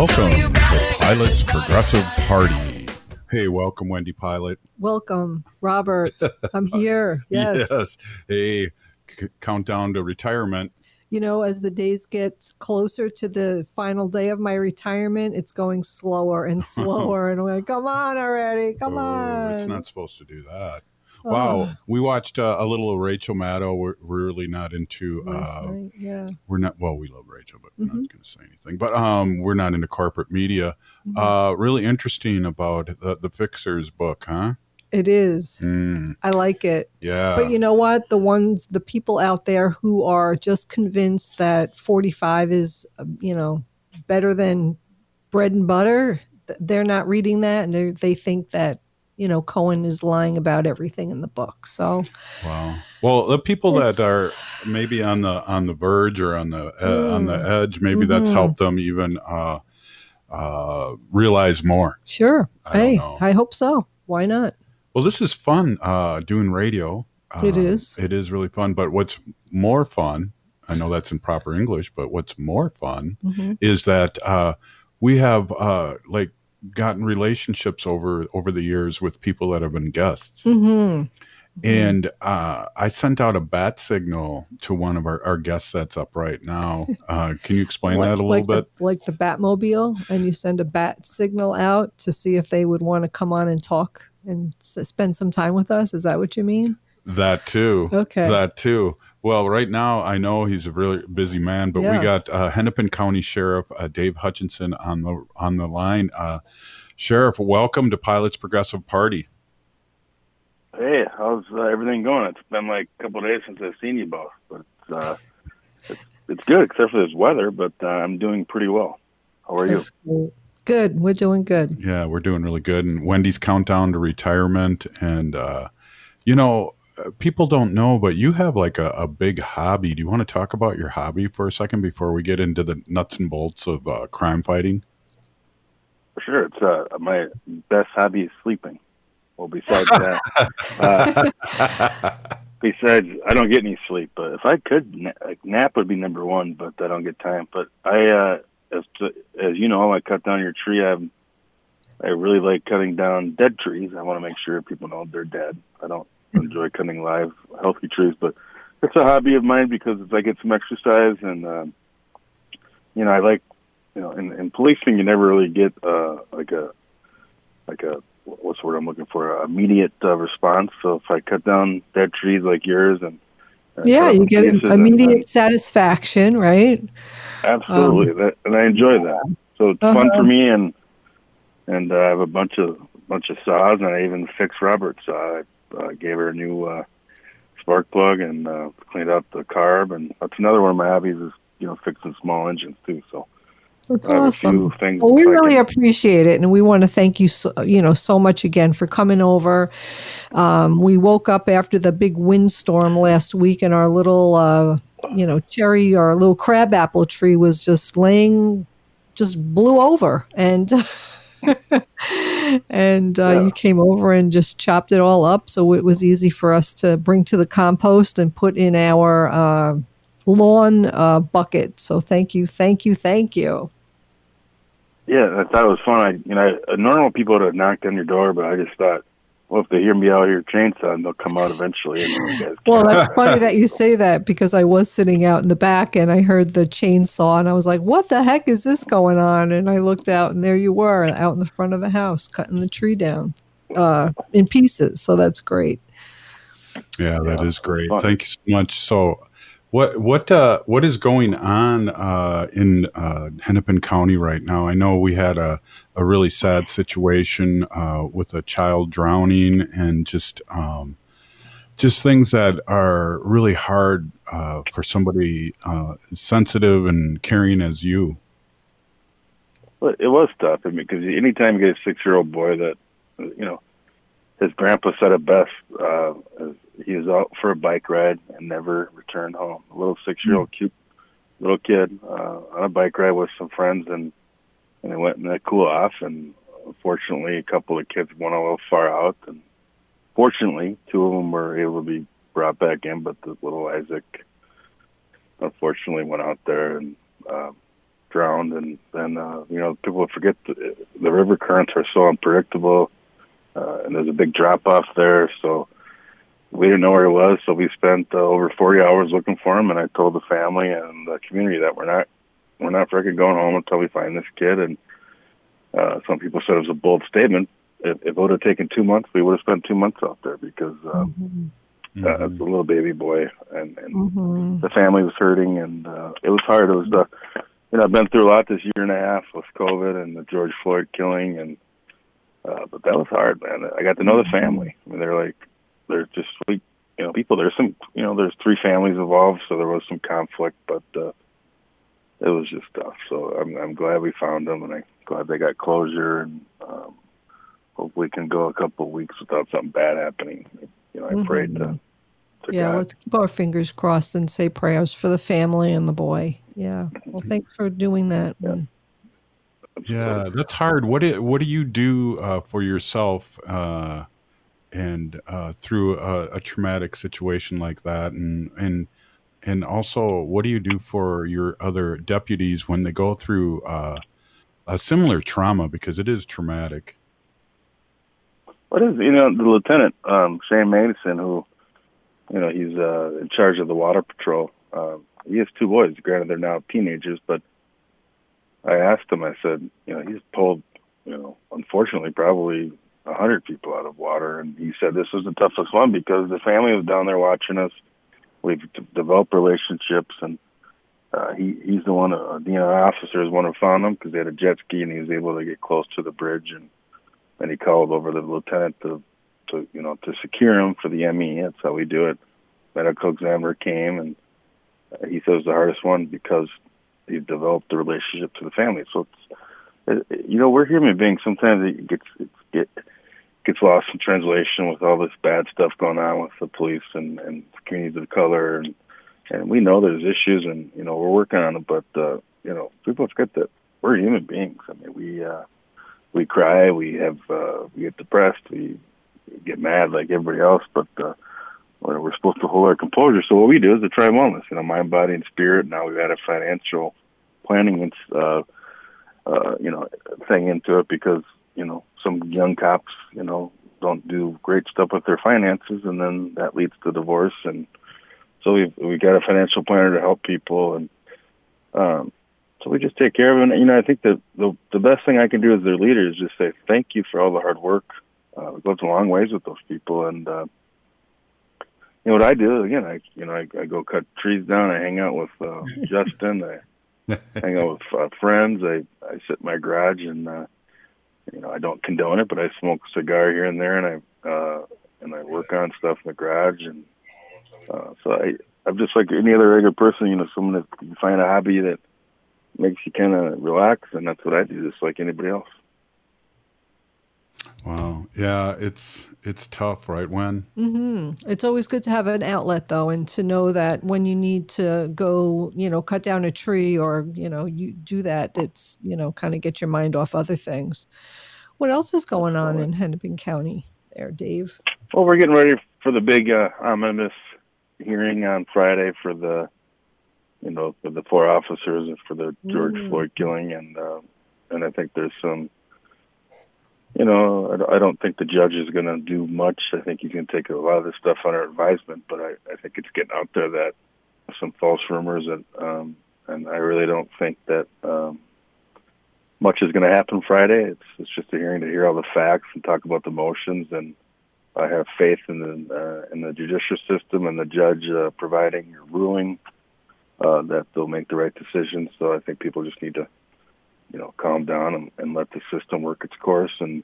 Welcome to Pilot's Progressive Party. Hey, welcome, Wendy Pilot. Welcome, Robert. I'm here. Yes. yes. Hey, c- countdown to retirement. You know, as the days get closer to the final day of my retirement, it's going slower and slower. and I'm like, come on already. Come Oh, on. It's not supposed to do that. Oh, Wow. We watched uh, a little of Rachel Maddow. We're, we're really not into, uh, night, yeah. we're not, well, we love Rachel, but Mhm. not going to say anything. But um, we're not into corporate media. Mhm. Uh, really interesting about the, the Fixers book, huh? It is. Mm, I like it. yeah. But you know what? The ones, the people out there who are just convinced that 45 is, uh, you know, better than bread and butter, they're not reading that, and they they think that you know Cohen is lying about everything in the book. So Wow. Well, the people that are maybe on the on the verge or on the uh, on the Mm. edge, maybe that's Mhm. helped them even uh, uh, realize more. sure, I hey. I hope so. Why not? Well, this is fun uh, doing radio. It Uh, is. It is really fun. But what's more fun? I know that's in proper English, but what's more fun Mhm. is that uh, we have uh, like gotten relationships over over the years with people that have been guests. Mhm. And uh, I sent out a bat signal to one of our, our guests that's up right now. Uh, can you explain Like- that a little like bit? the, like the Batmobile, and you send a bat signal out to see if they would want to come on and talk and s- spend some time with us. Is that what you mean? that too. Okay. That too. Well, right now I know he's a really busy man, but Yeah. we got uh, Hennepin County Sheriff uh, Dave Hutchinson on the on the line. Uh, Sheriff, welcome to Pilots Progressive Party. Hey, how's uh, everything going? It's been like a couple of days since I've seen you both, but uh, it's, it's good except for this weather. But uh, I'm doing pretty well. How are you? Great. Good. We're doing good. Yeah, we're doing really good. And Wendy's countdown to retirement. And, uh, you know, uh, people don't know, but you have like a, a big hobby. Do you want to talk about your hobby for a second before we get into the nuts and bolts of uh, crime fighting? For sure, it's uh, my best hobby is sleeping. Well, besides that, uh, besides I don't get any sleep. But if I could, na- like, nap would be number one. But I don't get time. But I, uh, as to, as you know, I cut down your tree. I I really like cutting down dead trees. I want to make sure people know they're dead. I don't enjoy cutting live, healthy trees, but it's a hobby of mine because it's, I get some exercise and um, you know I like you know in, in policing you never really get uh, like a like a what's the word I'm looking for? Immediate uh, response. So if I cut down dead trees like yours and Yeah, you get immediate satisfaction, right? Absolutely, that, and I enjoy that. So it's fun Um, Uh-huh. for me, and and uh, I have a bunch of bunch of saws, and I even fixed Robert's saw. I uh, gave her a new uh, spark plug and uh, cleaned out the carb, and that's another one of my hobbies is you know fixing small engines too. So That's I awesome. a few things. Well, we really can- appreciate it, and we want to thank you, so, you know, so much again for coming over. Um, we woke up after the big windstorm last week, and our little, uh, you know, cherry or little crabapple tree was just laying, just blew over, and and uh, Yeah. you came over and just chopped it all up, so it was easy for us to bring to the compost and put in our uh, lawn uh, bucket. So thank you, thank you, thank you. Yeah, I thought it was fun. I, you know, uh, normal people would have knocked on your door, but I just thought, well, if they hear me out here chainsawing, they'll come out eventually. And guys Well, that's funny that you say that because I was sitting out in the back and I heard the chainsaw and I was like, "What the heck is this going on?" And I looked out and there you were out in the front of the house cutting the tree down uh, in pieces. So that's great. Yeah, that Yeah, is great. fun. Thank you so much. So, what what uh, what is going on uh, in uh, Hennepin County right now? I know we had a, a really sad situation uh, with a child drowning and just um, just things that are really hard uh, for somebody uh, sensitive and caring as you. Well, it was tough. I mean, because anytime you get a six-year-old boy that, you know, his grandpa said it best. Uh, he was out for a bike ride and never returned home. A little six-year-old cute little kid uh, on a bike ride with some friends, and and they went and they cool off, and unfortunately, a couple of kids went a little far out, and fortunately, two of them were able to be brought back in. But the little Isaac, unfortunately, went out there and uh, drowned. And then, uh, you know, people forget the, the river currents are so unpredictable, uh, and there's a big drop off there. So we didn't know where he was, so we spent uh, over 40 hours looking for him. And I told the family and the community that we're not we're not freaking going home until we find this kid. And uh, some people said it was a bold statement. If, if it would have taken two months, we would have spent two months out there because um, mm-hmm. uh, it's a little baby boy, and, and mm-hmm. the family was hurting, and uh, it was hard. It was the you know I've been through a lot this year and a half with COVID and the George Floyd killing, and uh, but that was hard, man. I got to know the family. I mean, they're like they're just sweet, you know, people. There's some, you know, there's three families involved, so there was some conflict, but uh, it was just tough. So I'm I'm glad we found them, and I'm glad they got closure, and um, hope we can go a couple of weeks without something bad happening. You know, I mm-hmm. prayed to. to yeah, God. let's keep our fingers crossed and say prayers for the family and the boy. Yeah. Well, thanks for doing that. Yeah. Yeah, that's hard. What do, what do you do uh, for yourself uh, and uh, through a, a, traumatic situation like that, and and and also what do you do for your other deputies when they go through uh, a similar trauma because it is traumatic? What is you know the lieutenant um, Shane Madison who you know he's uh, in charge of the water patrol. Um, he has two boys. Granted, they're now teenagers, but I asked him. I said, you know, he's pulled, you know, unfortunately, probably a hundred people out of water, and he said this was the toughest one because the family was down there watching us. We've developed relationships, and uh, he he's the one. Uh, the officer is the one who found him because they had a jet ski, and he was able to get close to the bridge, and and he called over the lieutenant to to you know to secure him for the ME. That's how we do it. Medical examiner came, and uh, he was the hardest one because he developed the relationship to the family. So it's you know we're human beings. Sometimes it gets it get gets lost in translation with all this bad stuff going on with the police and, and communities of color and and we know there's issues and you know we're working on it but uh you know people forget that we're human beings i mean we uh we cry we have uh we get depressed we get mad like everybody else but uh we're supposed to hold our composure so what we do is to try wellness you know mind body and spirit now we've had a financial planning and uh uh you know thing into it because you know some young cops, you know, don't do great stuff with their finances, and then that leads to divorce. And so we we got a financial planner to help people, and um, so we just take care of them. And, you know, I think that the the best thing I can do as their leader is just say thank you for all the hard work. Uh, it goes a long ways with those people, and uh, you know what I do again. I you know I, I go cut trees down. I hang out with uh, Justin. I hang out with uh, friends. I I sit in my garage and. uh you know, I don't condone it, but I smoke a cigar here and there, and I uh, and I work on stuff in the garage, and uh, so I I'm just like any other regular person, you know, someone that you find a hobby that makes you kind of relax, and that's what I do, just like anybody else. Wow. Yeah, it's it's tough, right? When mm-hmm. it's always good to have an outlet, though, and to know that when you need to go, you know, cut down a tree or you know, you do that. It's you know, kind of get your mind off other things. What else is going on in Hennepin County, there, Dave? Well, we're getting ready for the big uh, ominous hearing on Friday for the, you know, for the four officers and for the George mm. Floyd killing, and uh, and I think there's some you know, I don't think the judge is going to do much. I think he's going to take a lot of this stuff under advisement, but I, I think it's getting out there that some false rumors, and um, and I really don't think that um, much is going to happen Friday. It's it's just a hearing to hear all the facts and talk about the motions, and I have faith in the uh, in the judicial system and the judge uh, providing a ruling uh, that they'll make the right decision. So I think people just need to you know calm down and, and let the system work its course. And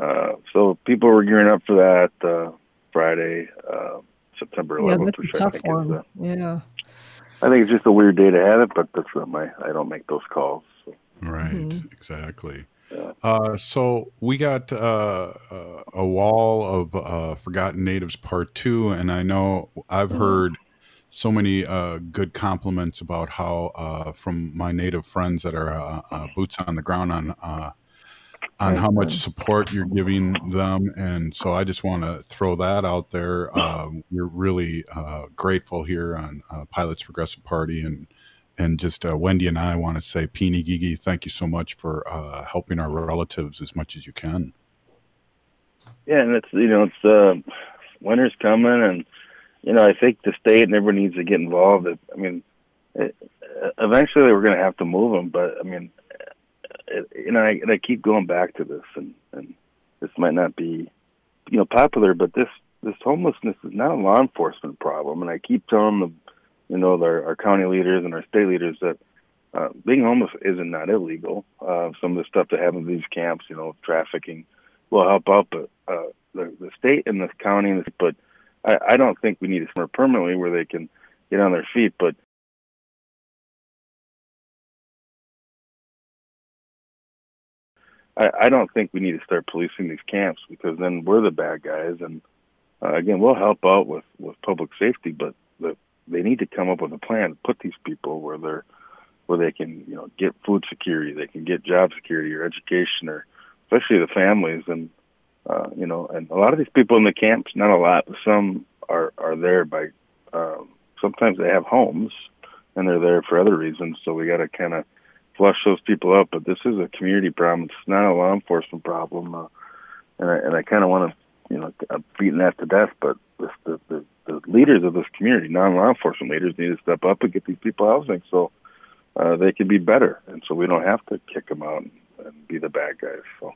uh, so people were gearing up for that uh, Friday, uh, September 11th. Yeah, that's a tough one. Is, yeah. I think it's just a weird day to have it, but that's not my. I don't make those calls. So. Right. Mm-hmm. Exactly. Yeah. Uh, so we got uh, uh, a wall of uh, forgotten natives part two, and I know I've mm-hmm. heard so many uh, good compliments about how uh, from my native friends that are uh, uh boots on the ground on uh, on how much support you're giving them, and so I just want to throw that out there. Um, we're really uh, grateful here on uh, Pilots Progressive Party, and and just uh, Wendy and I want to say, Peony Gigi, thank you so much for uh, helping our relatives as much as you can. Yeah, and it's you know it's uh, winter's coming, and you know I think the state everyone needs to get involved. I mean, it, eventually we're going to have to move them, but I mean, it, you know, I, and I keep going back to this, and and this might not be you know popular, but this this homelessness is not a law enforcement problem, and I keep telling the you know our, our county leaders and our state leaders that. Uh, being homeless isn't not illegal. Uh, some of the stuff that happens in these camps, you know, trafficking, will help out, but uh, the the state and the county, but I, I don't think we need to somewhere permanently where they can get on their feet. But I, I don't think we need to start policing these camps because then we're the bad guys. And uh, again, we'll help out with with public safety, but the, they need to come up with a plan to put these people where they're where they can you know get food security, they can get job security or education, or especially the families and uh, you know, and a lot of these people in the camps, not a lot, but some are are there by. Um, sometimes they have homes, and they're there for other reasons. So we got to kind of flush those people out. But this is a community problem. It's not a law enforcement problem, uh, and I, and I kind of want to, you know, I'm beating that to death. But this, the, the the leaders of this community, non-law enforcement leaders, need to step up and get these people housing so uh, they can be better, and so we don't have to kick them out and, and be the bad guys. So.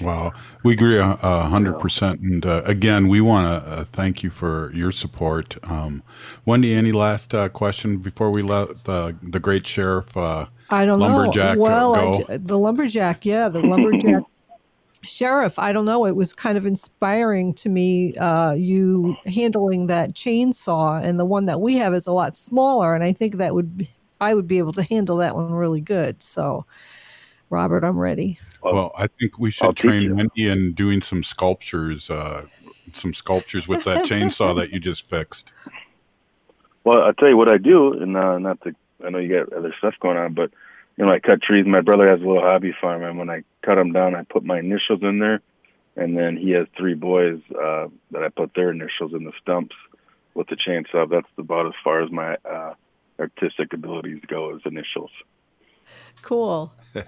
Wow, we agree a hundred percent. And uh, again, we want to uh, thank you for your support. Um, Wendy, any last uh, question before we let the the great sheriff? Uh, I don't Lumberjack, uh, know. Well, I the lumberjack, yeah, the lumberjack sheriff. I don't know. It was kind of inspiring to me. Uh, you handling that chainsaw, and the one that we have is a lot smaller, and I think that would be, I would be able to handle that one really good. So, Robert, I'm ready. Well, I think we should train. Wendy in doing some sculptures, uh, some sculptures with that chainsaw that you just fixed. Well, I'll tell you what I do, and uh, not to, I know you got other stuff going on, but, you know, I cut trees. My brother has a little hobby farm, and when I cut them down, I put my initials in there, and then he has three boys uh, that I put their initials in the stumps with the chainsaw. That's about as far as my uh, artistic abilities go as initials. Cool.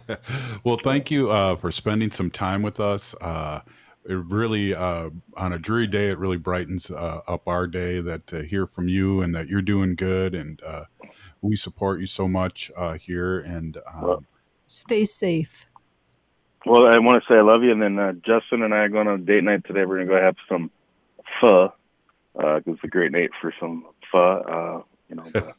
Well, thank you uh, for spending some time with us. Uh, it really, uh, on a dreary day, it really brightens uh, up our day that to hear from you and that you're doing good. And uh, we support you so much uh, here. And um, Stay safe. Well, I want to say I love you, and then uh, Justin and I are going on a date night today. We're going to go have some pho. Uh, 'cause it's a great night for some pho. Uh, you know, but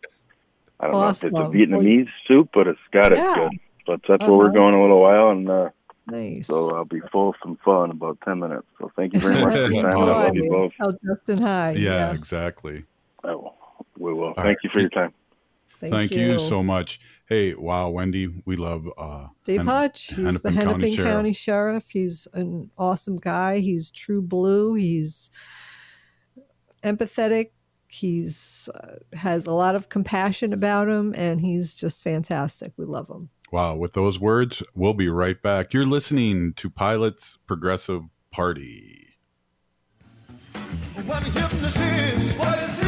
I don't know if it's a Awesome. Vietnamese soup, but it's got it good. But that's where we're Uh-huh. going in a little while, and uh, Nice. so I'll be full of some pho in about ten minutes. So thank you very much for your time. and I love you both. Tell Justin hi. yeah, exactly. Oh, we will. All Thank right. you for your time. Thank, Thank, you. so much. Hey, wow, Wendy, we love uh, Dave Hen- Hutch, he's the Hennepin Hennepin County County, Sheriff. Sheriff. He's an awesome guy. He's true blue. He's empathetic. He's uh, has a lot of compassion about him, and he's just fantastic. We love him. Wow, with those words, we'll be right back. You're listening to Pilots Progressive Party. What hypnosis is? What is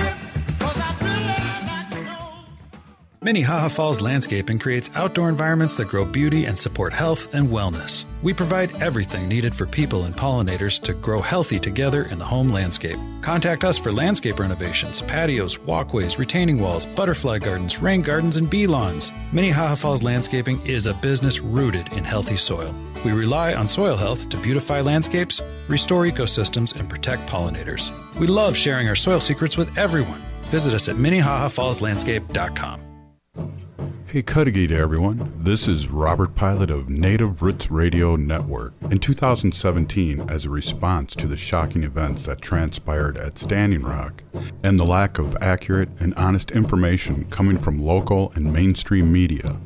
Minnehaha Falls Landscaping creates outdoor environments that grow beauty and support health and wellness. We provide everything needed for people and pollinators to grow healthy together in the home landscape. Contact us for landscape renovations, patios, walkways, retaining walls, butterfly gardens, rain gardens, and bee lawns. Minnehaha Falls Landscaping is a business rooted in healthy soil. We rely on soil health to beautify landscapes, restore ecosystems, and protect pollinators. We love sharing our soil secrets with everyone. Visit us at minnehahafallslandscape.com. Hey, Cudahy to everyone. This is Robert Pilot of Native Roots Radio Network. In 2017, as a response to the shocking events that transpired at Standing Rock and the lack of accurate and honest information coming from local and mainstream media,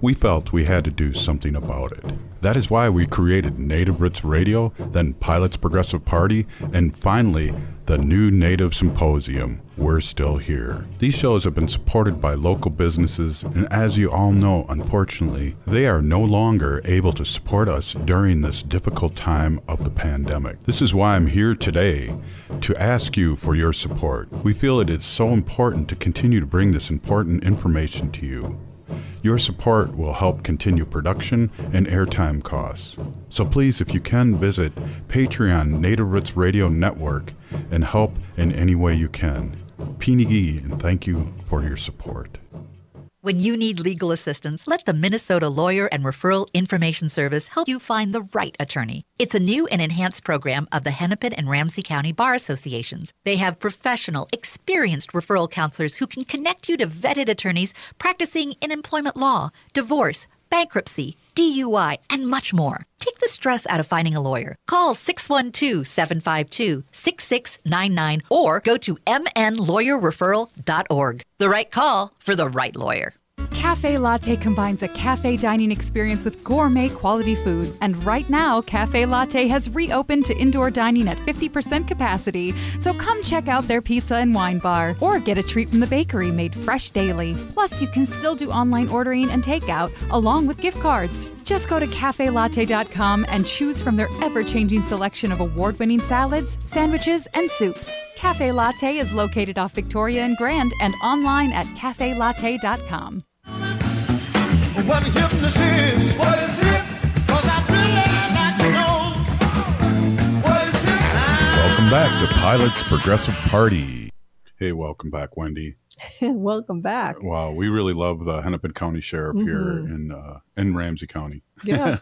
we felt we had to do something about it. That is why we created Native Roots Radio, then Pilots Progressive Party, and finally, the new Native Symposium. We're still here. These shows have been supported by local businesses, and as you all know, unfortunately, they are no longer able to support us during this difficult time of the pandemic. This is why I'm here today to ask you for your support. We feel it is so important to continue to bring this important information to you. Your support will help continue production and airtime costs. So please, if you can, visit Patreon Native Roots Radio Network and help in any way you can. Pinigi, and thank you for your support. When you need legal assistance, let the Minnesota Lawyer and Referral Information Service help you find the right attorney. It's a new and enhanced program of the Hennepin and Ramsey County Bar Associations. They have professional, experienced referral counselors who can connect you to vetted attorneys practicing in employment law, divorce, bankruptcy, DUI, and much more. Take the stress out of finding a lawyer. Call 612 752 6699 or go to mnlawyerreferral.org. The right call for the right lawyer. Cafe Latte combines a cafe dining experience with gourmet quality food. And right now, Cafe Latte has reopened to indoor dining at 50% capacity. So come check out their pizza and wine bar or get a treat from the bakery made fresh daily. Plus, you can still do online ordering and takeout along with gift cards. Just go to cafelatte.com and choose from their ever changing selection of award winning salads, sandwiches, and soups. Cafe Latte is located off Victoria and Grand and online at cafelatte.com. What hypnosis? What is it? Cause I'd really like to know. What is it? Welcome back to Pilots Progressive Party. Hey, welcome back, Wendy. Welcome back. Wow, we really love the Hennepin County Sheriff here Mhm. in uh, in Ramsey County. Yeah.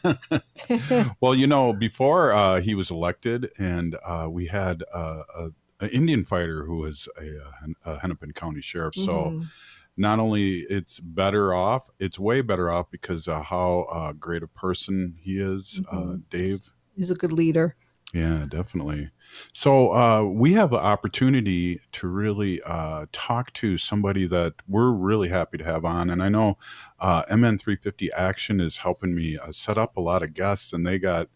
well, you know, before uh, he was elected, and uh, we had uh, a, an Indian fighter who was a, uh, a Hennepin County sheriff. So Mhm. Not only it's better off, it's way better off because of how uh, great a person he is, uh, Mhm. Dave. He's a good leader. Yeah, definitely. So uh, we have an opportunity to really uh, talk to somebody that we're really happy to have on, and I know uh, MN350 Action is helping me uh, set up a lot of guests, and they got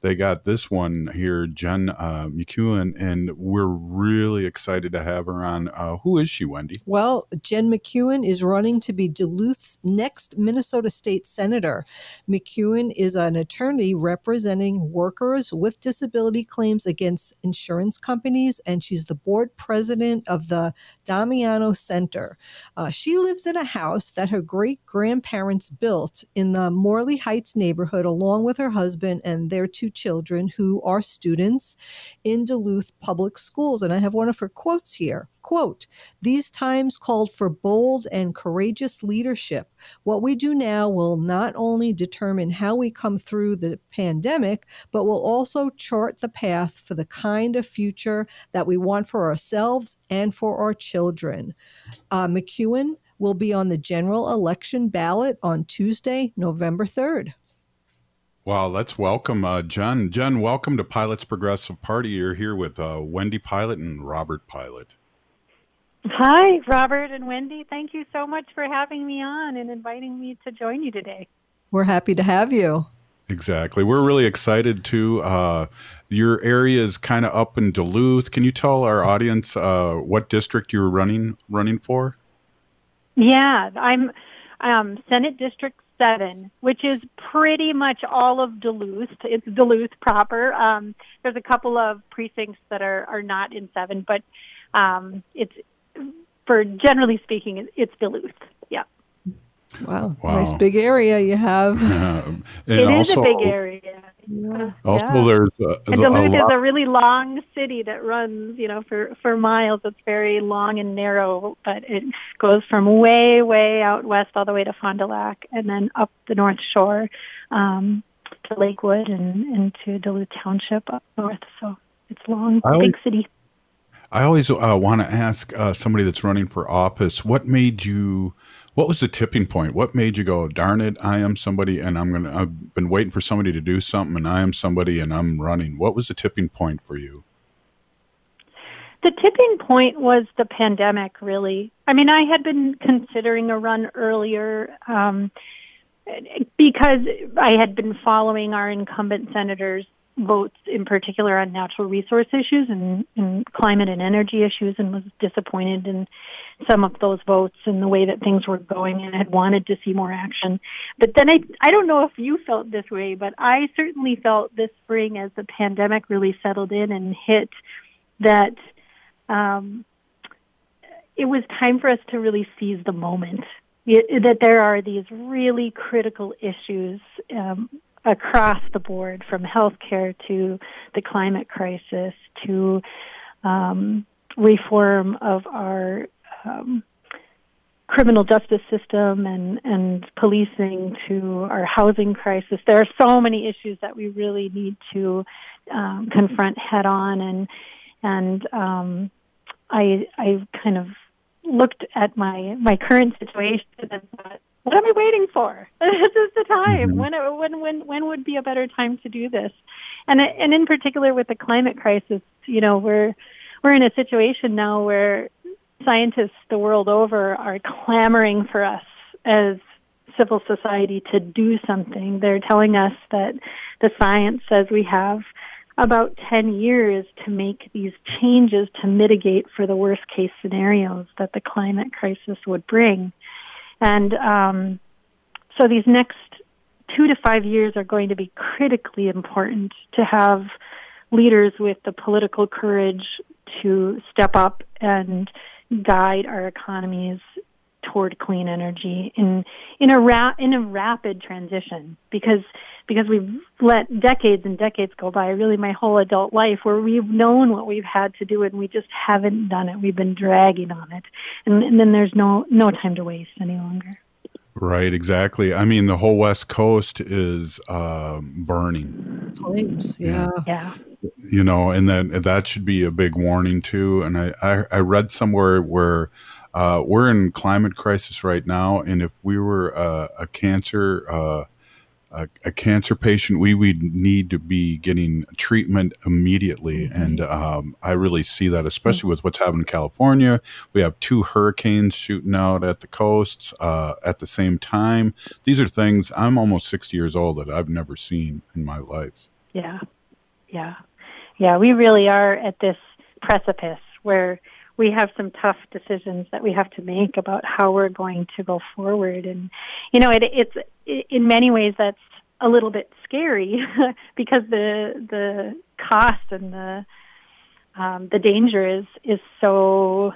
they got this one here, Jen uh, McEwen, and we're really excited to have her on. Uh, who is she, Wendy? Well, Jen McEwen is running to be Duluth's next Minnesota State Senator. McEwen is an attorney representing workers with disability claims against insurance companies, and she's the board president of the Damiano Center. Uh, she lives in a house that her great grandparents built in the Morley Heights neighborhood, along with her husband and their two children, who are students in Duluth public schools. And I have one of her quotes here. Quote, these times called for bold and courageous leadership. What we do now will not only determine how we come through the pandemic, but will also chart the path for the kind of future that we want for ourselves and for our children. Uh, McEwen will be on the general election ballot on Tuesday, November 3rd. Wow, let's welcome uh, Jen. Jen, welcome to Pilots Progressive Party. You're here with uh, Wendy Pilot and Robert Pilot. Hi, Robert and Wendy. Thank you so much for having me on and inviting me to join you today. We're happy to have you. Exactly. We're really excited too. Uh, your area is kind of up in Duluth. Can you tell our audience uh, what district you're running running for? Yeah, I'm um, Senate District 7, which is pretty much all of Duluth. It's Duluth proper. Um, there's a couple of precincts that are, are not in 7, but um, it's, for generally speaking, it- it's Duluth. Yeah. Wow, Wow. nice big area you have. Um, and It is also, a big area. Uh, Also, yeah. there's, uh, And there's a Duluth is a really long city that runs, you know, for for miles. It's very long and narrow, but it goes from way, way out west all the way to Fond du Lac, and then up the North Shore um, to Lakewood and into Duluth Township up north. So it's long, I big always- city. I always uh, want to ask uh, somebody that's running for office, what made you? What was the tipping point? What made you go, darn it, I am somebody, and I'm gonna. I've been waiting for somebody to do something, and I am somebody, and I'm running. What was the tipping point for you? The tipping point was the pandemic, really. I mean, I had been considering a run earlier, um, because I had been following our incumbent senators' votes in particular on natural resource issues and, and climate and energy issues and was disappointed in some of those votes and the way that things were going and had wanted to see more action. But then I I don't know if you felt this way, but I certainly felt this spring as the pandemic really settled in and hit that um, it was time for us to really seize the moment. It, that there are these really critical issues um, across the board, from healthcare to the climate crisis to um, reform of our um, criminal justice system and, and policing to our housing crisis. There are so many issues that we really need to um, confront head on, and and um, I I kind of looked at my my current situation and thought, what am I waiting for? this is the time. Mm-hmm. When when when when would be a better time to do this? And and in particular with the climate crisis, you know, we're we're in a situation now where scientists the world over are clamoring for us as civil society to do something. They're telling us that the science says we have about 10 years to make these changes to mitigate for the worst case scenarios that the climate crisis would bring. And um, so these next two to five years are going to be critically important to have leaders with the political courage to step up and guide our economies toward clean energy in in a ra- in a rapid transition. Because because we've let decades and decades go by really my whole adult life where we've known what we've had to do and we just haven't done it we've been dragging on it and, and then there's no no time to waste any longer Right, exactly. I mean, the whole West Coast is uh, burning. Flames, yeah. yeah You know, and then that should be a big warning too. And I, I, I read somewhere where uh, we're in climate crisis right now, and if we were uh, a cancer uh, a, a, cancer patient, we would need to be getting treatment immediately. Mm-hmm. And um, I really see that, especially mm-hmm. with what's happening in California. We have two hurricanes shooting out at the coasts uh, at the same time. These are things I'm almost 60 years old that I've never seen in my life. Yeah. Yeah. Yeah. We really are at this precipice where we have some tough decisions that we have to make about how we're going to go forward. And you know, it, it's in many ways that's a little bit scary because the the cost and the um, the danger is is so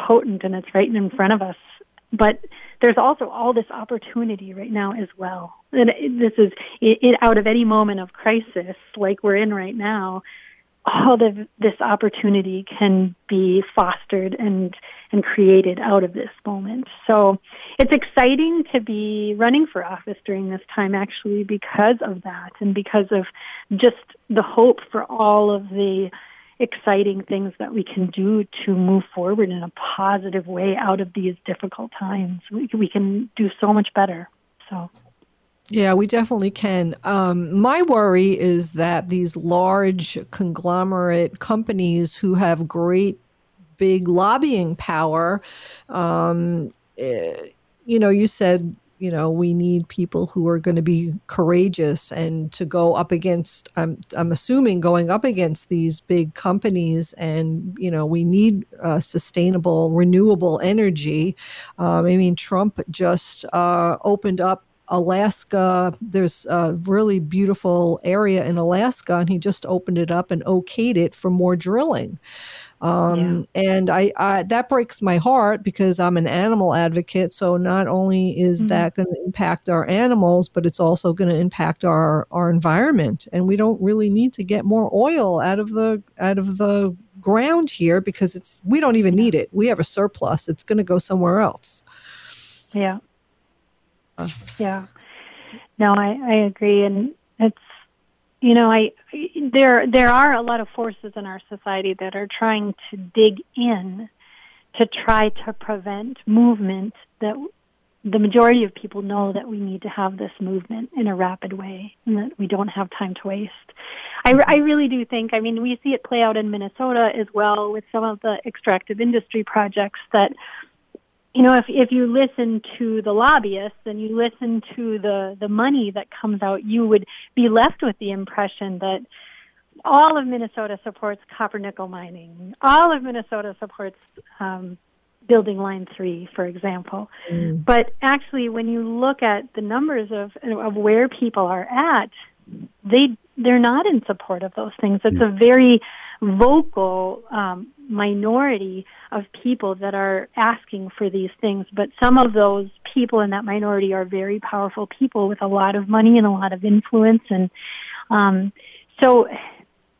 potent and it's right in front of us. But there's also all this opportunity right now as well. And this is it, it, out of any moment of crisis like we're in right now all of this opportunity can be fostered and and created out of this moment. So it's exciting to be running for office during this time actually because of that and because of just the hope for all of the exciting things that we can do to move forward in a positive way out of these difficult times. We, we can do so much better. So yeah, we definitely can. Um, my worry is that these large conglomerate companies who have great big lobbying power, um, eh, you know, you said, you know, we need people who are going to be courageous and to go up against, I'm, I'm assuming, going up against these big companies. And, you know, we need uh, sustainable, renewable energy. Um, I mean, Trump just uh, opened up Alaska, there's a really beautiful area in Alaska, and he just opened it up and okayed it for more drilling. Um, yeah. And I, I, that breaks my heart because I'm an animal advocate. So not only is mm-hmm. that going to impact our animals, but it's also going to impact our our environment. And we don't really need to get more oil out of the out of the ground here because it's we don't even need it. We have a surplus. It's going to go somewhere else. Yeah. Yeah. No, I, I agree. And it's, you know, I, there, there are a lot of forces in our society that are trying to dig in to try to prevent movement that the majority of people know that we need to have this movement in a rapid way and that we don't have time to waste. I, I really do think, I mean, we see it play out in Minnesota as well with some of the extractive industry projects that you know, if if you listen to the lobbyists and you listen to the the money that comes out, you would be left with the impression that all of Minnesota supports copper nickel mining. All of Minnesota supports um, building line three, for example. Mm. But actually, when you look at the numbers of of where people are at, they they're not in support of those things. It's a very vocal um, minority of people that are asking for these things. But some of those people in that minority are very powerful people with a lot of money and a lot of influence, and um, so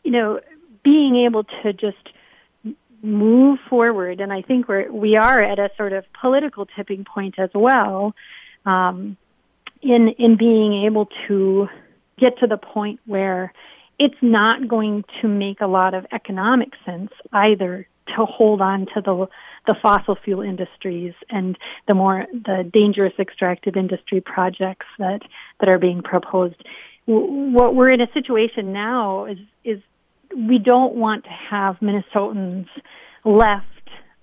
you know, being able to just move forward, and I think we're we are at a sort of political tipping point as well, um, in in being able to get to the point where it's not going to make a lot of economic sense either to hold on to the the fossil fuel industries and the more the dangerous extractive industry projects that that are being proposed. What we're in a situation now is is we don't want to have Minnesotans left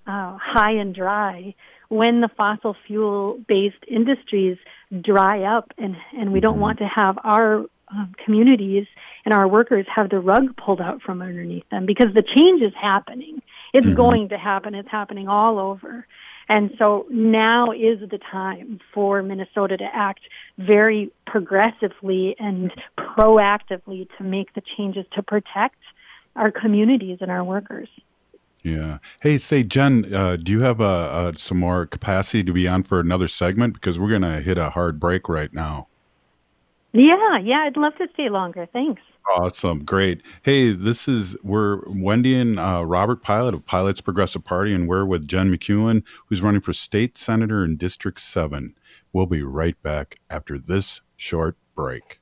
uh, high and dry when the fossil fuel based industries dry up and and we don't want to have our um, communities and our workers have the rug pulled out from underneath them because the change is happening. It's Mhm. going to happen. It's happening all over. And so now is the time for Minnesota to act very progressively and proactively to make the changes to protect our communities and our workers. Yeah. Hey, say Jen, uh, do you have uh, uh, some more capacity to be on for another segment? Because we're gonna hit a hard break right now. Yeah, yeah, I'd love to stay longer. Thanks. Awesome, great. Hey, this is we're Wendy and uh, Robert Pilot of Pilots Progressive Party, and we're with Jen McEwen, who's running for state senator in District Seven. We'll be right back after this short break.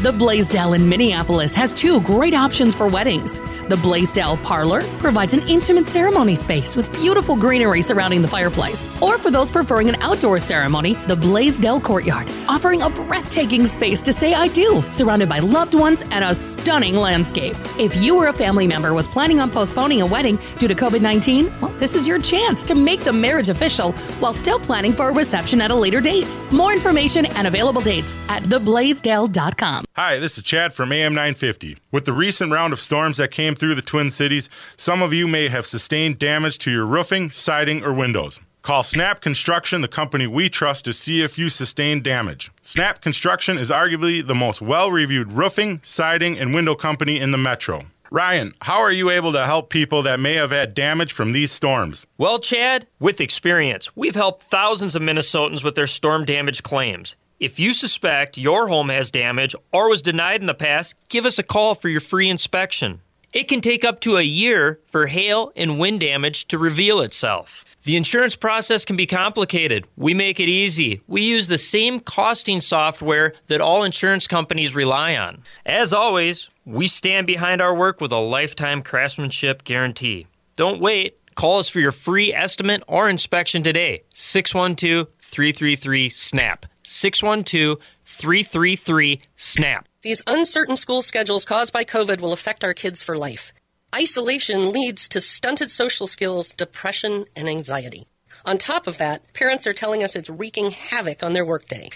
The Blaisdell in Minneapolis has two great options for weddings. The Blaisdell Parlor provides an intimate ceremony space with beautiful greenery surrounding the fireplace. Or for those preferring an outdoor ceremony, the Blaisdell Courtyard, offering a breathtaking space to say I do, surrounded by loved ones and a stunning landscape. If you or a family member was planning on postponing a wedding due to COVID 19, well, this is your chance to make the marriage official while still planning for a reception at a later date. More information and available dates at theblaisdell.com. Hi, this is Chad from AM 950. With the recent round of storms that came through the Twin Cities, some of you may have sustained damage to your roofing, siding, or windows. Call Snap Construction, the company we trust, to see if you sustained damage. Snap Construction is arguably the most well reviewed roofing, siding, and window company in the metro. Ryan, how are you able to help people that may have had damage from these storms? Well, Chad, with experience, we've helped thousands of Minnesotans with their storm damage claims. If you suspect your home has damage or was denied in the past, give us a call for your free inspection. It can take up to a year for hail and wind damage to reveal itself. The insurance process can be complicated. We make it easy. We use the same costing software that all insurance companies rely on. As always, we stand behind our work with a lifetime craftsmanship guarantee. Don't wait. Call us for your free estimate or inspection today. 612 333 SNAP. 612 333 SNAP. These uncertain school schedules caused by COVID will affect our kids for life. Isolation leads to stunted social skills, depression, and anxiety. On top of that, parents are telling us it's wreaking havoc on their workday.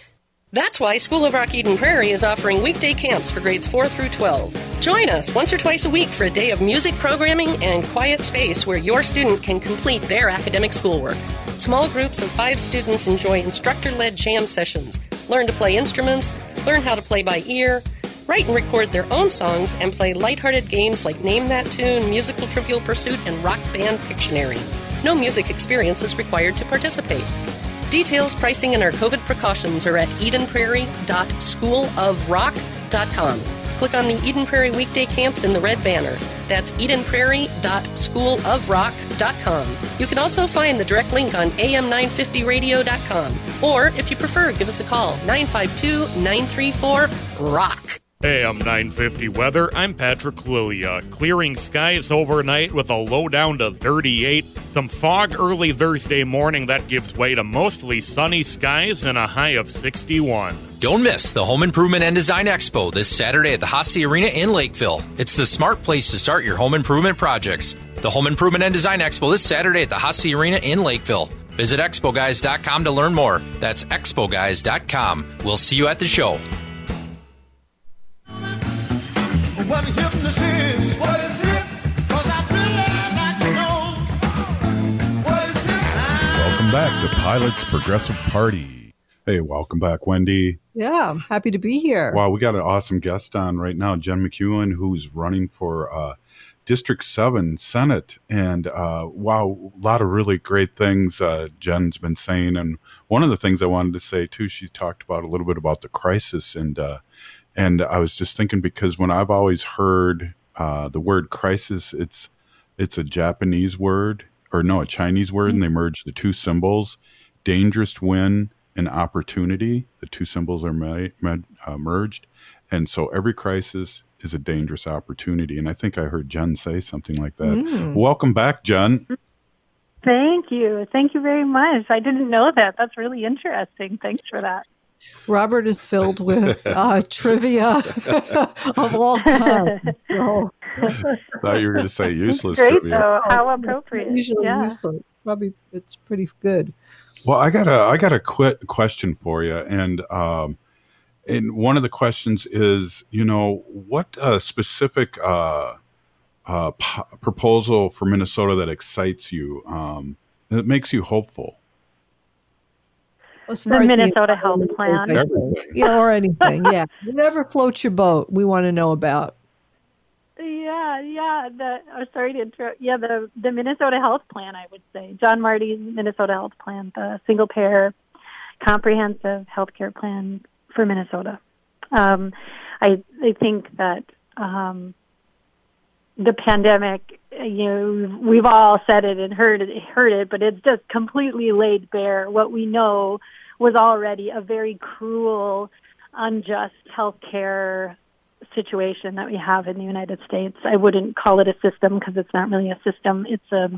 That's why School of Rock Eden Prairie is offering weekday camps for grades 4 through 12. Join us once or twice a week for a day of music programming and quiet space where your student can complete their academic schoolwork. Small groups of five students enjoy instructor led jam sessions, learn to play instruments, learn how to play by ear, write and record their own songs, and play lighthearted games like Name That Tune, Musical Trivial Pursuit, and Rock Band Pictionary. No music experience is required to participate. Details, pricing, and our COVID precautions are at edenprairie.schoolofrock.com. Click on the Eden Prairie weekday camps in the red banner. That's edenprairie.schoolofrock.com. You can also find the direct link on am950radio.com. Or, if you prefer, give us a call 952 934 ROCK. AM 950 weather, I'm Patrick Lilia. Clearing skies overnight with a low down to 38. Some fog early Thursday morning that gives way to mostly sunny skies and a high of 61. Don't miss the Home Improvement and Design Expo this Saturday at the Hasse Arena in Lakeville. It's the smart place to start your home improvement projects. The Home Improvement and Design Expo this Saturday at the Hasse Arena in Lakeville. Visit expoguys.com to learn more. That's expoguys.com. We'll see you at the show. What hypnosis is? What is it? 'Cause I really like to know. What is it? Welcome back to Pilots Progressive Party. Hey, welcome back, Wendy. Yeah, happy to be here. Wow, we got an awesome guest on right now, Jen McEwen, who's running for uh, District 7 Senate. And uh, wow, a lot of really great things uh, Jen's been saying. And one of the things I wanted to say too, she talked about a little bit about the crisis. And, uh, and I was just thinking because when I've always heard uh, the word crisis, it's, it's a Japanese word or no, a Chinese word, and they merge the two symbols dangerous win and opportunity. The two symbols are ma- ma- uh, merged. And so every crisis is a dangerous opportunity. And I think I heard Jen say something like that. Mm. Welcome back, Jen. Thank you. Thank you very much. I didn't know that. That's really interesting. Thanks for that. Robert is filled with uh, trivia of all kinds. So, thought you were going to say useless Great, trivia. though. How appropriate. usually yeah. useless. Probably it's pretty good. Well, I got a I got a quick question for you, and um, and one of the questions is, you know, what uh, specific uh, uh, p- proposal for Minnesota that excites you, um, that makes you hopeful? As The far as Minnesota Health Plan. Everything. yeah, or anything. Yeah, whatever floats your boat, we want to know about. Yeah, yeah. The oh, sorry to interrupt. Yeah, the the Minnesota Health Plan. I would say John Marty's Minnesota Health Plan, the single payer, comprehensive healthcare plan for Minnesota. Um, I I think that um, the pandemic. You know, we've all said it and heard it, heard it, but it's just completely laid bare what we know was already a very cruel, unjust healthcare situation that we have in the United States. I wouldn't call it a system because it's not really a system. It's a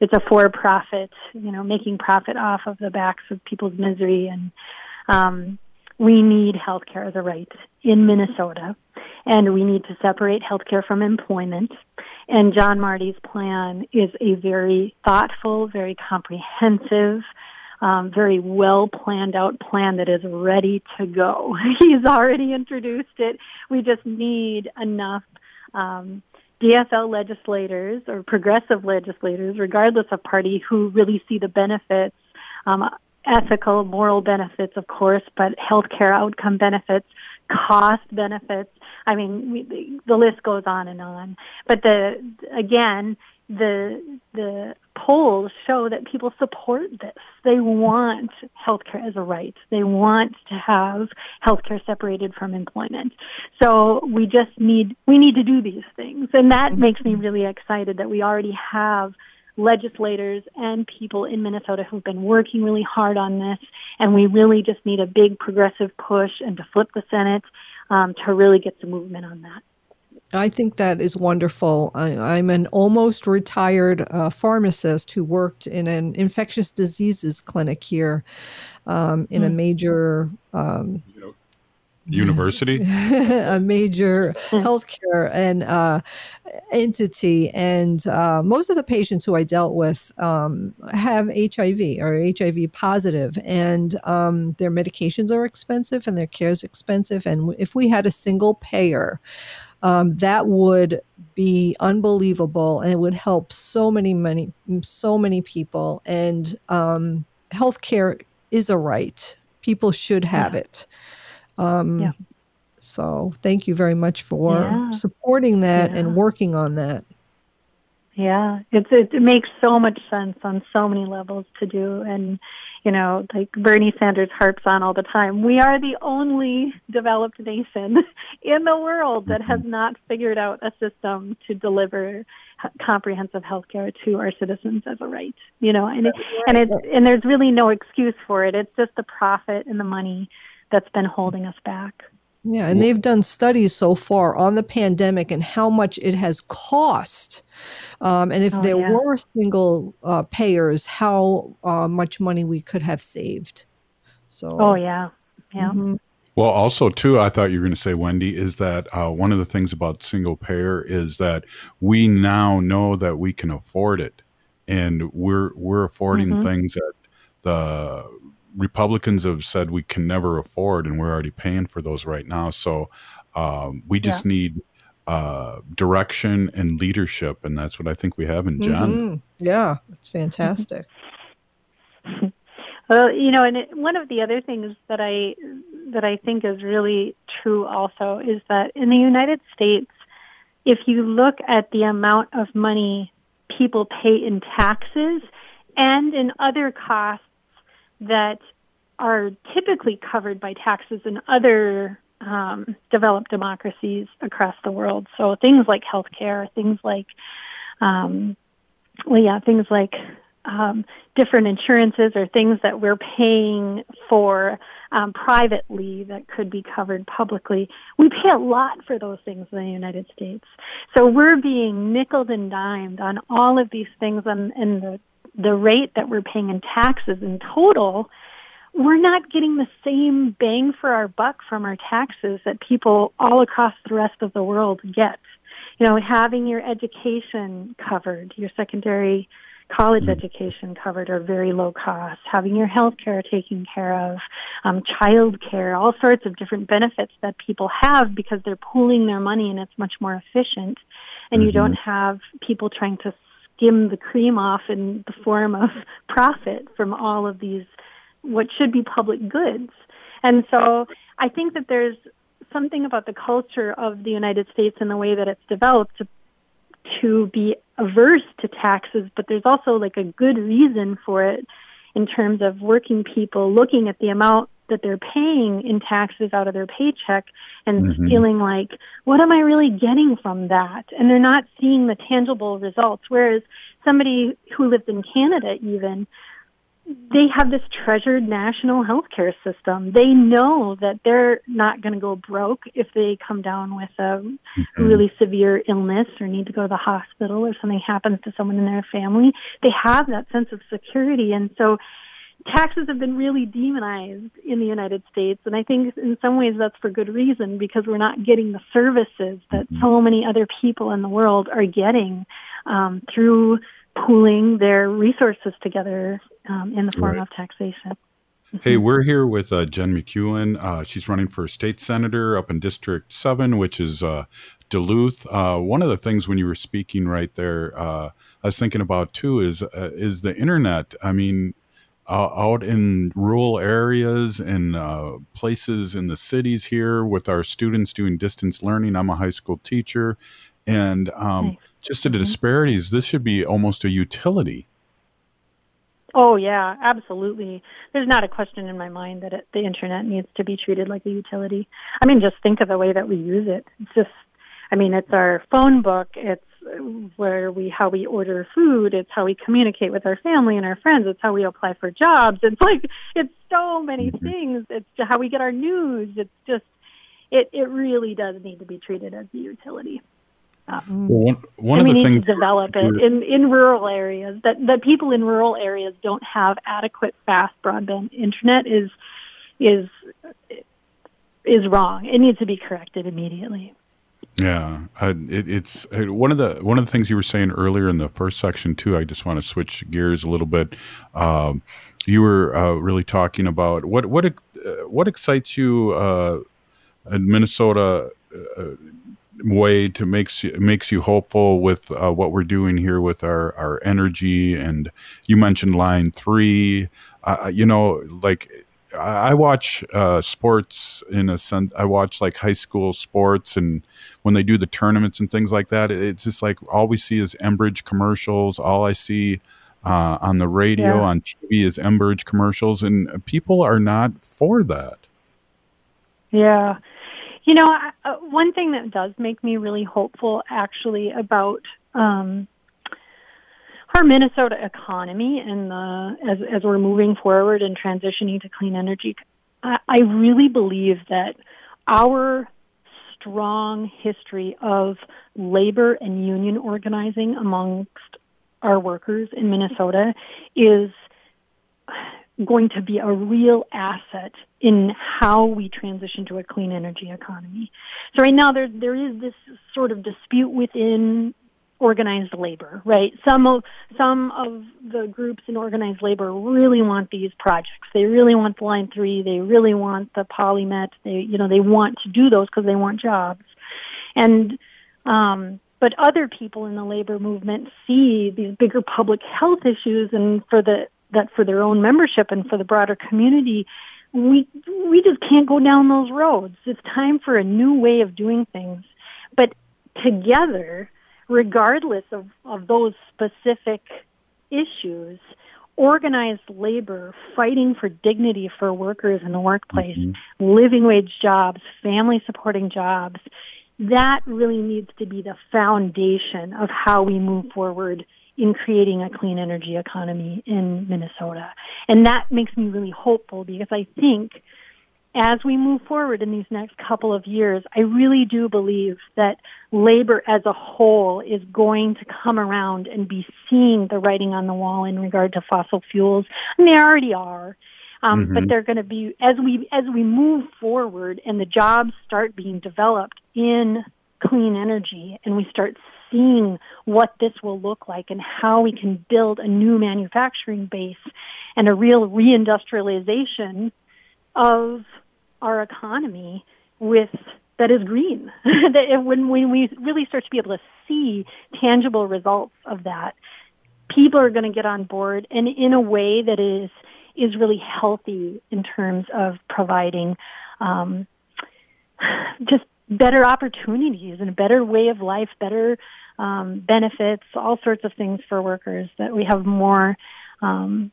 it's a for profit, you know, making profit off of the backs of people's misery and um we need healthcare as a right in Minnesota and we need to separate healthcare from employment. And John Marty's plan is a very thoughtful, very comprehensive, um, very well planned out plan that is ready to go. He's already introduced it. We just need enough um, DFL legislators or progressive legislators, regardless of party, who really see the benefits, um, ethical, moral benefits, of course, but healthcare outcome benefits, cost benefits. I mean, we, the list goes on and on. But the again, the the polls show that people support this. They want healthcare as a right. They want to have healthcare separated from employment. So we just need we need to do these things, and that makes me really excited that we already have legislators and people in Minnesota who've been working really hard on this, and we really just need a big progressive push and to flip the Senate um, to really get some movement on that. I think that is wonderful. I, I'm an almost retired uh, pharmacist who worked in an infectious diseases clinic here um, in a Hmm. major um, University. a major healthcare and uh, entity, and uh, most of the patients who I dealt with um, have HIV or HIV positive, and um, their medications are expensive and their care is expensive. And if we had a single payer, um, that would be unbelievable, and it would help so many, many, so many people. And um, healthcare is a right; people should have it. Um, Yeah. So thank you very much for Yeah. supporting that Yeah. and working on that. Yeah, it's it, it makes so much sense on so many levels to do, and you know, like Bernie Sanders harps on all the time. We are the only developed nation in the world that has mm-hmm. not figured out a system to deliver comprehensive health care to our citizens as a right. You know, and it, and it's and there's really no excuse for it. It's just the profit and the money that's been holding us back. Yeah, and they've done studies so far on the pandemic and how much it has cost. Um, and if Oh, there yeah. were single uh, payers, how uh, much money we could have saved. So, Oh yeah, yeah. Mhm. Well, also too, I thought you were going to say, Wendy, is that uh, one of the things about single payer is that we now know that we can afford it, and we're we're affording Mhm. things that the Republicans have said we can never afford, and we're already paying for those right now. So um, we just Yeah. need uh, direction and leadership, and that's what I think we have in Jen. Mhm. Yeah, it's fantastic. Well, you know, and it, one of the other things that I that I think is really true also is that in the United States, if you look at the amount of money people pay in taxes and in other costs that are typically covered by taxes in other um, developed democracies across the world, so things like healthcare, things like um, well, yeah, things like um, different insurances or things that we're paying for um, privately that could be covered publicly. We pay a lot for those things in the United States. So we're being nickel and dimed on all of these things and, and the, the rate that we're paying in taxes in total. We're not getting the same bang for our buck from our taxes that people all across the rest of the world get you know, having your education covered, your secondary college education covered or very low cost, having your health care taken care of, um, child care, all sorts of different benefits that people have because they're pooling their money and it's much more efficient. And you don't have people trying to skim the cream off in the form of profit from all of these, what should be public goods. And so I think that there's something about the culture of the United States and the way that it's developed to, to be averse to taxes, but there's also like a good reason for it in terms of working people looking at the amount that they're paying in taxes out of their paycheck and Mhm. feeling like, what am I really getting from that? And they're not seeing the tangible results. Whereas somebody who lives in Canada, even, they have this treasured national healthcare system. They know that they're not going to go broke if they come down with a really severe illness or need to go to the hospital or something happens to someone in their family. They have that sense of security. And so taxes have been really demonized in the United States. And I think in some ways that's for good reason because we're not getting the services that so many other people in the world are getting um, through pooling their resources together um, in the form Right. of taxation. Hey, we're here with uh, Jen McEwen. Uh, she's running for state senator up in District 7, which is uh, Duluth. Uh, one of the things when you were speaking right there, uh, I was thinking about too is uh, is the internet. I mean, uh, out in rural areas and uh, places in the cities here with our students doing distance learning. I'm a high school teacher. And um, just to the disparities, this should be almost a utility. Oh yeah, absolutely. There's not a question in my mind that it, the internet needs to be treated like a utility. I mean, just think of the way that we use it. It's just, I mean, it's our phone book. It's where we how we order food. It's how we communicate with our family and our friends. It's how we apply for jobs. It's like it's so many mm-hmm. things. It's how we get our news. It's just it it really does need to be treated as a utility. Um, mm-hmm. Well, one, one of we the need things to develop it in, in rural areas that that people in rural areas don't have adequate fast broadband internet is is is wrong. It needs to be corrected immediately. Yeah, it, it's uh, one of the one of the things you were saying earlier in the first section too. I just want to switch gears a little bit. Um, you were uh, really talking about what what uh, what excites you uh, in Minnesota uh, way to makes you, makes you hopeful with what we're doing here with our our energy. And you mentioned Line Three. You know, like I watch uh, sports in a sense. I watch like high school sports, and when they do the tournaments and things like that, it's just like all we see is Enbridge commercials. All I see uh, on the radio, Yeah. on TV, is Enbridge commercials, and people are not for that. Yeah. You know, I- uh, one thing that does make me really hopeful actually about um, our Minnesota economy and the as as we're moving forward and transitioning to clean energy, I, I really believe that our strong history of labor and union organizing amongst our workers in Minnesota is going to be a real asset in how we transition to a clean energy economy. So right now there there is this sort of dispute within organized labor, right? Some of some of the groups in organized labor really want these projects. They really want the line three. They really want the polymet. They you know they want to do those because they want jobs, and um, but other people in the labor movement see these bigger public health issues, and for the that for their own membership and for the broader community, we we just can't go down those roads. It's time for a new way of doing things. But together, regardless of, of those specific issues, organized labor fighting for dignity for workers in the workplace, mm-hmm. living wage jobs, family supporting jobs, that really needs to be the foundation of how we move forward in creating a clean energy economy in Minnesota. And that makes me really hopeful because I think as we move forward in these next couple of years, I really do believe that labor as a whole is going to come around and be seeing the writing on the wall in regard to fossil fuels. And they already are. Um, Mhm. But they're going to be as we as we move forward and the jobs start being developed in clean energy, and we start seeing what this will look like and how we can build a new manufacturing base and a real reindustrialization of our economy with that is green. that when, when we really start to be able to see tangible results of that, people are going to get on board and in a way that is is really healthy in terms of providing um, just better opportunities and a better way of life, better um, benefits, all sorts of things for workers. That we have more um,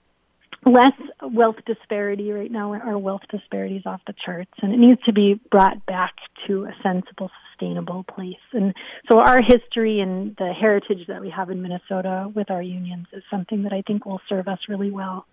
less wealth disparity right now. Our wealth disparity is off the charts, and it needs to be brought back to a sensible, sustainable place. And so, our history and the heritage that we have in Minnesota with our unions is something that I think will serve us really well.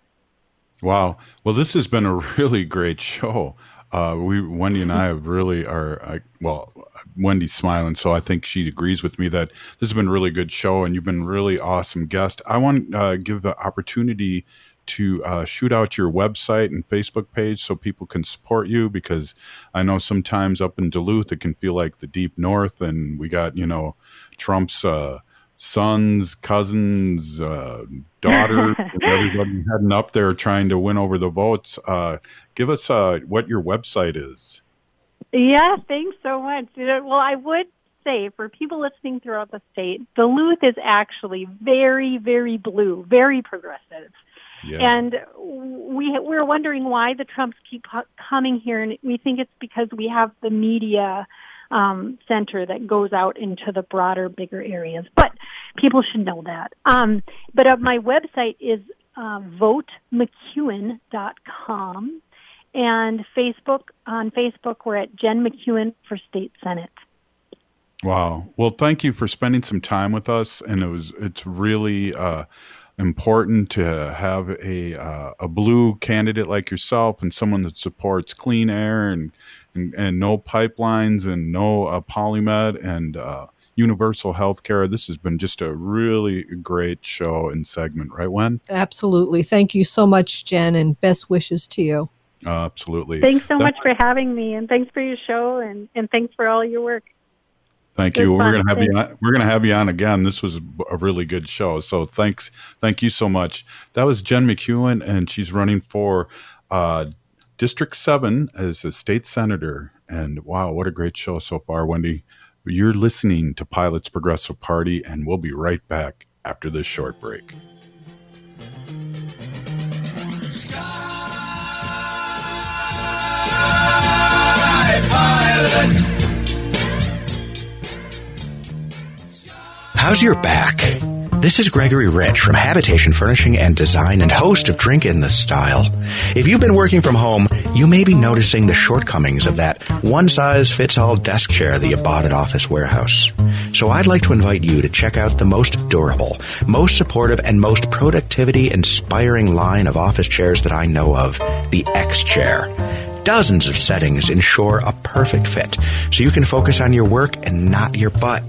Wow. Well, this has been a really great show. Uh, we Wendy and I have really are I, well. Wendy's smiling, so I think she agrees with me that this has been a really good show, and you've been a really awesome guest. I want to uh, give the opportunity to uh, shoot out your website and Facebook page so people can support you because I know sometimes up in Duluth it can feel like the deep north, and we got you know Trump's uh, sons, cousins, uh, daughters, everybody heading up there trying to win over the votes. Uh, give us uh, what your website is. Yeah, thanks so much. Well, I would say for people listening throughout the state, Duluth is actually very, very blue, very progressive. Yeah. And we we're wondering why the Trumps keep coming here, and we think it's because we have the media um, center that goes out into the broader, bigger areas. But people should know that. Um, but uh, my website is uh, votemcEwen.com, and Facebook on Facebook we're at Jen McEwen for State Senate. Wow. Well, thank you for spending some time with us, and it was it's really uh, important to have a uh, a blue candidate like yourself and someone that supports clean air and and, and no pipelines and no uh, PolyMet and uh, universal health care. This has been just a really great show and segment, right, Wen? Absolutely. Thank you so much, Jen, and best wishes to you. Uh, absolutely. Thanks so That- much for having me, and thanks for your show, and, and thanks for all your work. Thank you. We're fun. gonna have you. On, we're gonna have you on again. This was a really good show. So thanks. Thank you so much. That was Jen McEwen, and she's running for uh, District Seven as a state senator. And wow, what a great show so far, Wendy. You're listening to Pilots Progressive Party, and we'll be right back after this short break. How's your back? This is Gregory Rich from Habitation Furnishing and Design and host of Drink in the Style. If you've been working from home, you may be noticing the shortcomings of that one size fits all desk chair that you bought at Office Warehouse. So I'd like to invite you to check out the most durable, most supportive, and most productivity inspiring line of office chairs that I know of, the X Chair. Dozens of settings ensure a perfect fit so you can focus on your work and not your butt.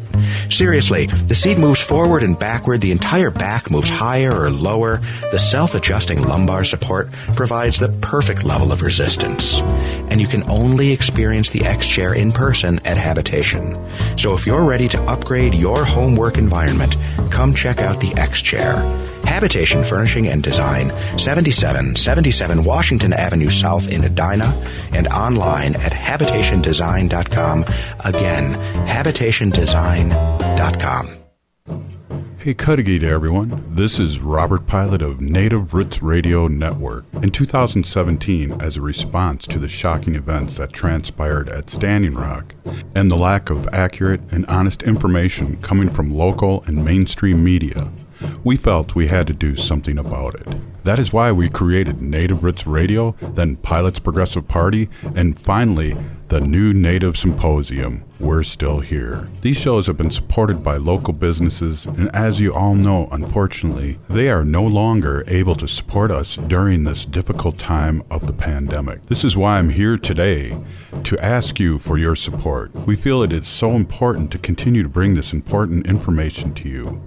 Seriously, the seat moves forward and backward, the entire back moves higher or lower. The self adjusting lumbar support provides the perfect level of resistance. And you can only experience the X Chair in person at Habitation. So if you're ready to upgrade your home work environment, come check out the X Chair. Habitation Furnishing and Design, 7777 Washington Avenue South in Edina, and online at habitationdesign.com. Again, habitationdesign.com. Hey, Cudahy to everyone. This is Robert Pilot of Native Roots Radio Network. In 2017, as a response to the shocking events that transpired at Standing Rock and the lack of accurate and honest information coming from local and mainstream media, we felt we had to do something about it. That is why we created Native Roots Radio, then Pilots Progressive Party, and finally, the new Native Symposium. We're still here. These shows have been supported by local businesses, and as you all know, unfortunately, they are no longer able to support us during this difficult time of the pandemic. This is why I'm here today to ask you for your support. We feel it is so important to continue to bring this important information to you.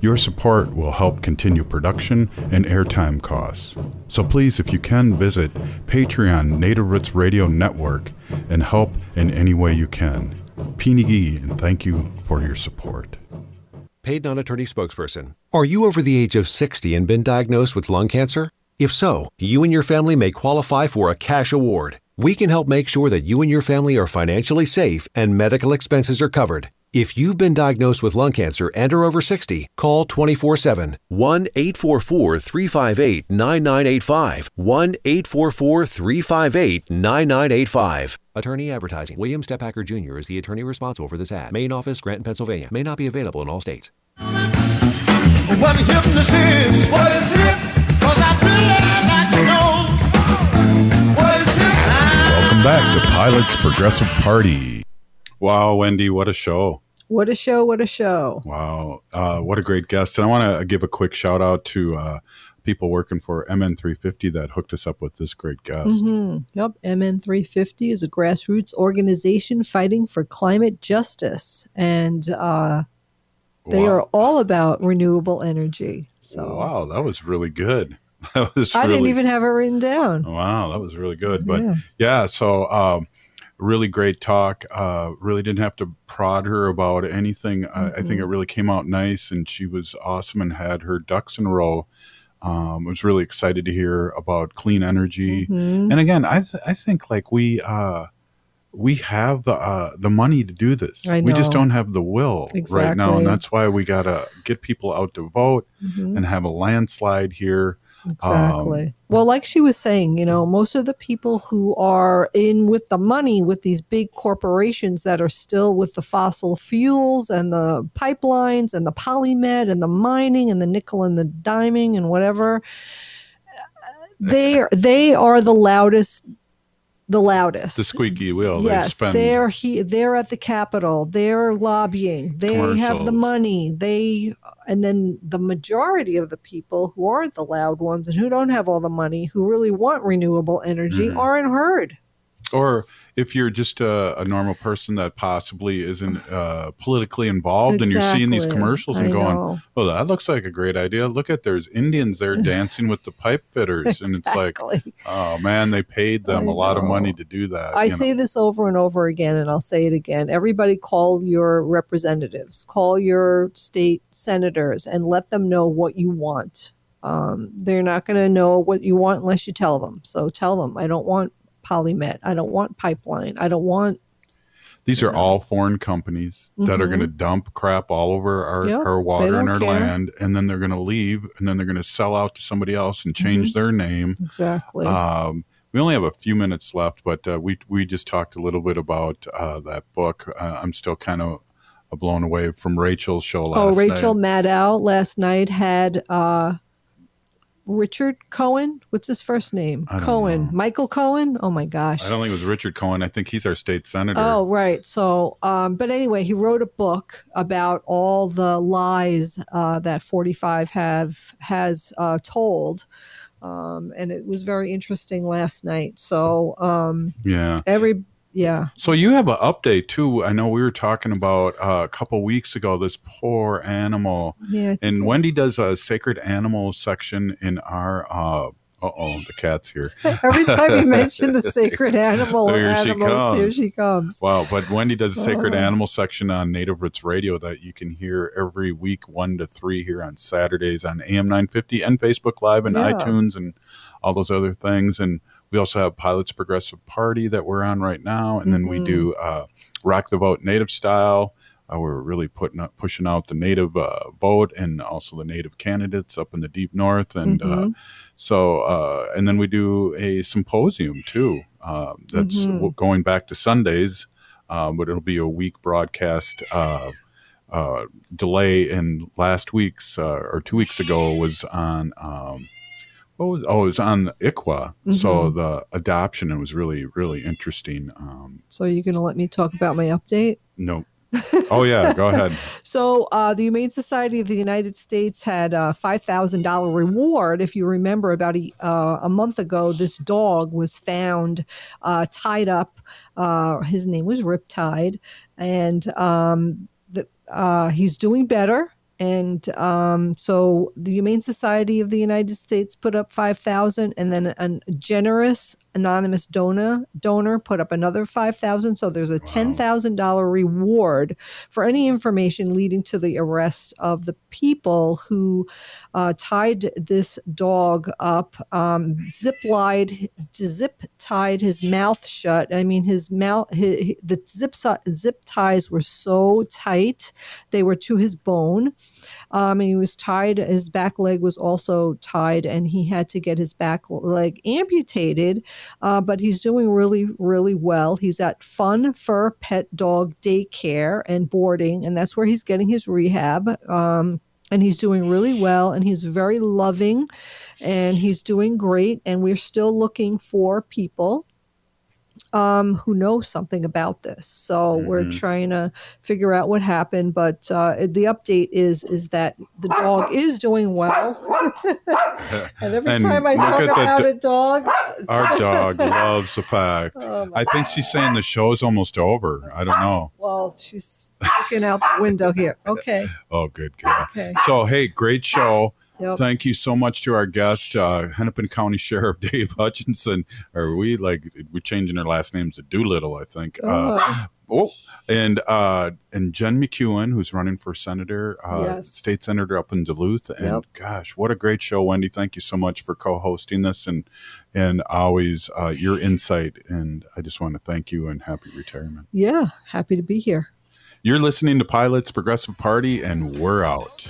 Your support will help continue production and airtime costs. So please, if you can, visit Patreon Native Roots Radio Network and help in any way you can. Pinigi, and thank you for your support. Paid non attorney spokesperson. Are you over the age of 60 and been diagnosed with lung cancer? If so, you and your family may qualify for a cash award. We can help make sure that you and your family are financially safe and medical expenses are covered. If you've been diagnosed with lung cancer and are over 60, call 24 7 1 844 358 9985. 1 844 358 9985. Attorney advertising. William Stephacker Jr. is the attorney responsible for this ad. Main office, Granton, Pennsylvania. May not be available in all states. What hypnosis is? What is it? Cause I really like to know. What is it? Welcome back to Pilots Progressive Party. Wow, Wendy, what a show. What a show! What a show! Wow, uh, what a great guest! And I want to give a quick shout out to uh, people working for MN350 that hooked us up with this great guest. hmm Yep. MN350 is a grassroots organization fighting for climate justice, and uh, they Wow. are all about renewable energy. So Wow, that was really good. That was I didn't even have it written down. Wow, that was really good. But Yeah. yeah, so um, really great talk. Uh, really didn't have to prod her about anything. I, I think Mhm. it really came out nice, and she was awesome and had her ducks in a row. Um, I was really excited to hear about clean energy. Mhm. And again, I th- I think like we uh, we have the uh, the money to do this. We just don't have the will right now, and that's why we gotta get people out to vote Mhm. and have a landslide here. Exactly. Um, well, like she was saying, you know, most of the people who are in with the money with these big corporations that are still with the fossil fuels and the pipelines and the PolyMet and the mining and the nickel and the diming and whatever, they are, they are the loudest. The loudest. the squeaky wheel. they yes, spend they're he, they're at the Capitol. They're lobbying. They have the money. They and then the majority of the people who aren't the loud ones and who don't have all the money, who really want renewable energy, Mhm. aren't heard. Or if you're just a, a normal person that possibly isn't uh, politically involved and you're seeing these commercials and I going know. oh that looks like a great idea look at there's indians there dancing with the pipe fitters and it's like oh man they paid them I a lot of money to do that I you know. say this over and over again, and I'll say it again. Everybody call your representatives, call your state senators, and let them know what you want. Um, they're not going to know what you want unless you tell them. So tell them, I don't want polymet. I don't want pipeline. I don't want. these are all foreign companies that are Mhm. going to dump crap all over our, Yep, our water and don't our care. land and then they're going to leave and then they're going to sell out to somebody else and change Mhm. their name Exactly. Um, we only have a few minutes left, but uh, we we just talked a little bit about uh, that book. Uh, I'm still kind of blown away from Rachel's show last oh, Rachel night. Maddow last night had uh, Richard Cohen. What's his first name? Cohen. Michael Cohen. Oh my gosh. I don't think it was Richard Cohen. I think he's our state senator. Oh, right. So, um, but anyway, he wrote a book about all the lies uh, that 45 have has uh, told um, and it was very interesting last night. So um, Yeah. every yeah. So you have an update too. I know we were talking about uh, a couple weeks ago this poor animal. Yeah, And Wendy does a sacred animal section in our. Uh oh, the cat's here. Every time you mention the sacred animal Here she animals, here she comes. Wow, but Wendy does a sacred Oh. animal section on Native Roots Radio that you can hear every week, one to three here on Saturdays on AM 950 and Facebook Live and Yeah. iTunes and all those other things. And we also have Pilots Progressive Party that we're on right now. And then we Mhm. do uh, Rock the Vote Native Style. Uh, we're really putting up, pushing out the native uh, vote and also the native candidates up in the deep north. And uh, Mhm. so, uh, and then we do a symposium too. Uh, that's Mhm. going back to Sundays, uh, but it'll be a week broadcast uh, uh, delay. And last week's uh, or two weeks ago was on. Um, what was, oh, it was on the ICWA. So Mhm. the adoption, it was really, really interesting. Um, So you're going to let me talk about my update? no. Oh, yeah. Go ahead. So, uh, the Humane Society of the United States had a $5,000 reward. If you remember, about a, uh, a month ago, this dog was found uh, tied up. Uh, his name was Riptide, and um, the, uh, he's doing better. And um, so, the Humane Society of the United States put up five thousand, and then a generous anonymous donor donor put up another five thousand. So there's a ten thousand dollar reward for any information leading to the arrest of the people who uh, tied this dog up, um, zip lied, zip tied his mouth shut. I mean, his mouth, hi the zip zip ties were so tight; they were to his bone. Um, and he was tied. His back leg was also tied, and he had to get his back leg amputated. Uh, but he's doing really, really well. He's at Fun Fur Pet Dog Daycare and boarding, and that's where he's getting his rehab. Um, and he's doing really well, and he's very loving, and he's doing great. And we're still looking for people um, who know something about this. So we're Mhm. trying to figure out what happened. But uh, the update is is that the dog is doing well. and every And time I talk at about do- a dog, Our dog loves the fact. Oh, I think she's saying the show's almost over. I don't know. Well, she's looking out the window here. Okay. Oh, good, good. Okay. So, hey, great show. Yep. Thank you so much to our guest, uh, Hennepin County Sheriff Dave Hutchinson. Are we like we're changing her last name to Doolittle, I think. Uh, Oh. oh, and uh, and Jen McEwen, who's running for senator, uh, Yes. state senator up in Duluth. And Yep. gosh, what a great show, Wendy! Thank you so much for co-hosting this and and always uh, your insight. And I just want to thank you and happy retirement. Yeah, happy to be here. You're listening to Pilots Progressive Party, and we're out.